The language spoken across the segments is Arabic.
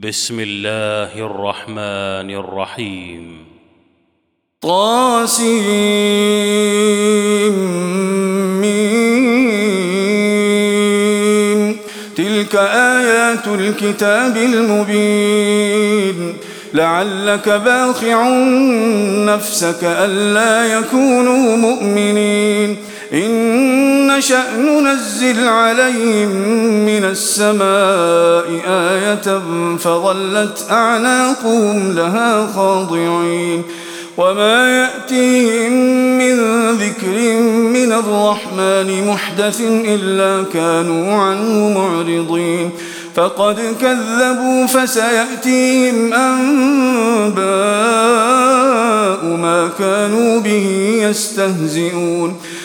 بسم الله الرحمن الرحيم. طاسيم تلك آيات الكتاب المبين. لعلك باخع نفسك ألا يكونوا مؤمنين. نشأ ننزل عليهم من السماء آية فظلت أعناقهم لها خاضعين وما يأتيهم من ذكر من الرحمن محدث إلا كانوا عنه معرضين فقد كذبوا فسيأتيهم أنباء ما كانوا به يستهزئون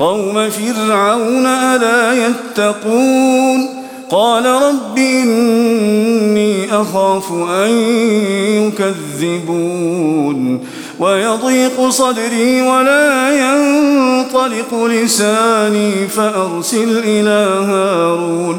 قوم فرعون ألا يتقون؟ قال رب إني أخاف أن يكذبون. ويضيق صدري ولا ينطلق لساني فأرسل إلى هارون.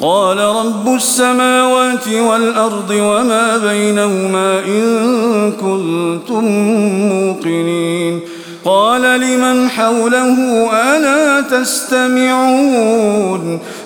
قال رب السماوات والأرض وما بينهما إن كنتم موقنين. قال لمن حوله ألا تستمعون؟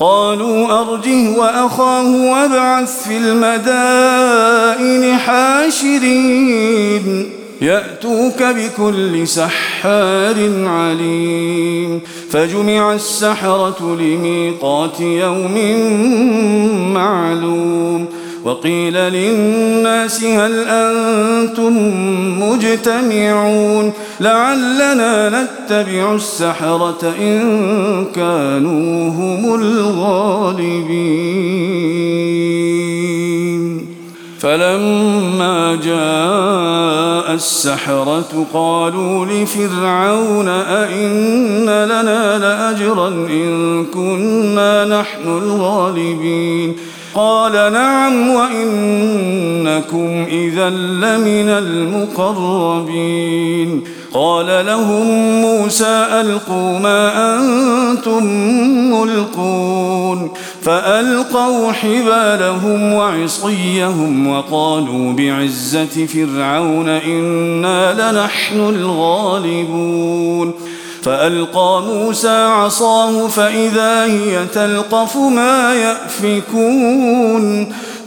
قالوا أرجه وأخاه وابعث في المدائن حاشرين. يأتوك بكل سحار عليم. فجمع السحرة لميقات يوم معلوم. وقيل للناس هل أنتم مجتمعون لعلنا نتبع السحرة إن كانوا هم الغالبين. فلما السحرة قالوا لفرعون أئن لنا لأجرا إن كنا نحن الغالبين قال نعم وإنكم إذا لمن المقربين قال لهم موسى ألقوا ما أنتم ملقون فألقوا حبالهم وعصيهم وقالوا بعزة فرعون إنا لنحن الغالبون فألقى موسى عصاه فإذا هي تلقف ما يأفكون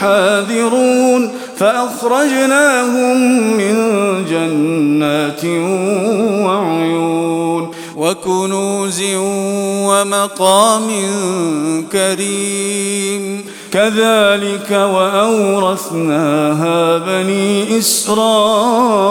حاذرون فأخرجناهم من جنات وعيون وكنوز ومقام كريم. كذلك وأورثناها بني إسرائيل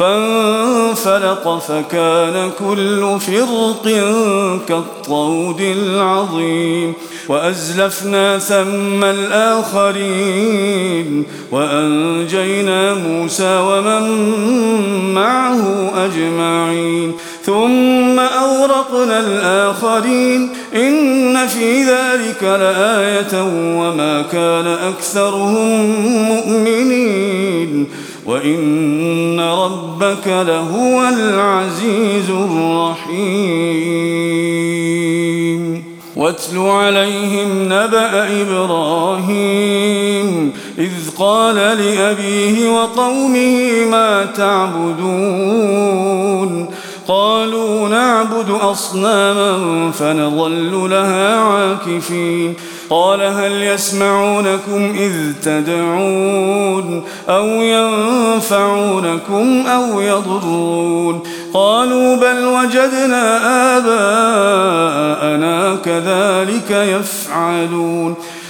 فانفلق فكان كل فرق كالطود العظيم. وأزلفنا ثم الآخرين. وأنجينا موسى ومن معه أجمعين. ثم أورقنا الآخرين. إن في ذلك لآية وما كان أكثرهم مؤمنين. وإن ربك لهو العزيز الرحيم. واتل عليهم نبأ إبراهيم إذ قال لأبيه وقومه ما تعبدون. قالوا نعبد أصناما فنظل لها عاكفين. قال هل يسمعونكم إذ تدعون أو ينفعونكم أو يضرون قالوا بل وجدنا آباءنا كذلك يفعلون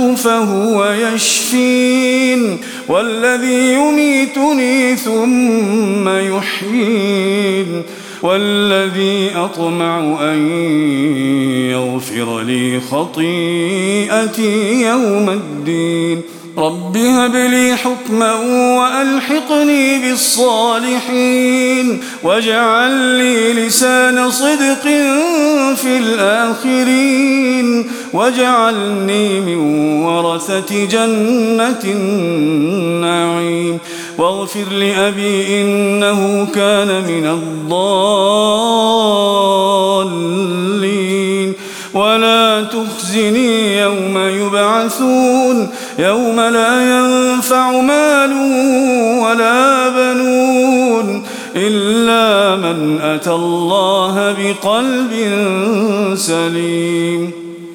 فهو يشفين والذي يميتني ثم يحيين والذي أطمع أن يغفر لي خطيئتي يوم الدين رب هب لي حكما وألحقني بالصالحين واجعل لي لسان صدق في الآخرين واجعلني من ورثة جنة النعيم. واغفر لأبي إنه كان من الضالين. ولا تخزني يوم يبعثون. يوم لا ينفع مال ولا بنون إلا من أتى الله بقلب سليم.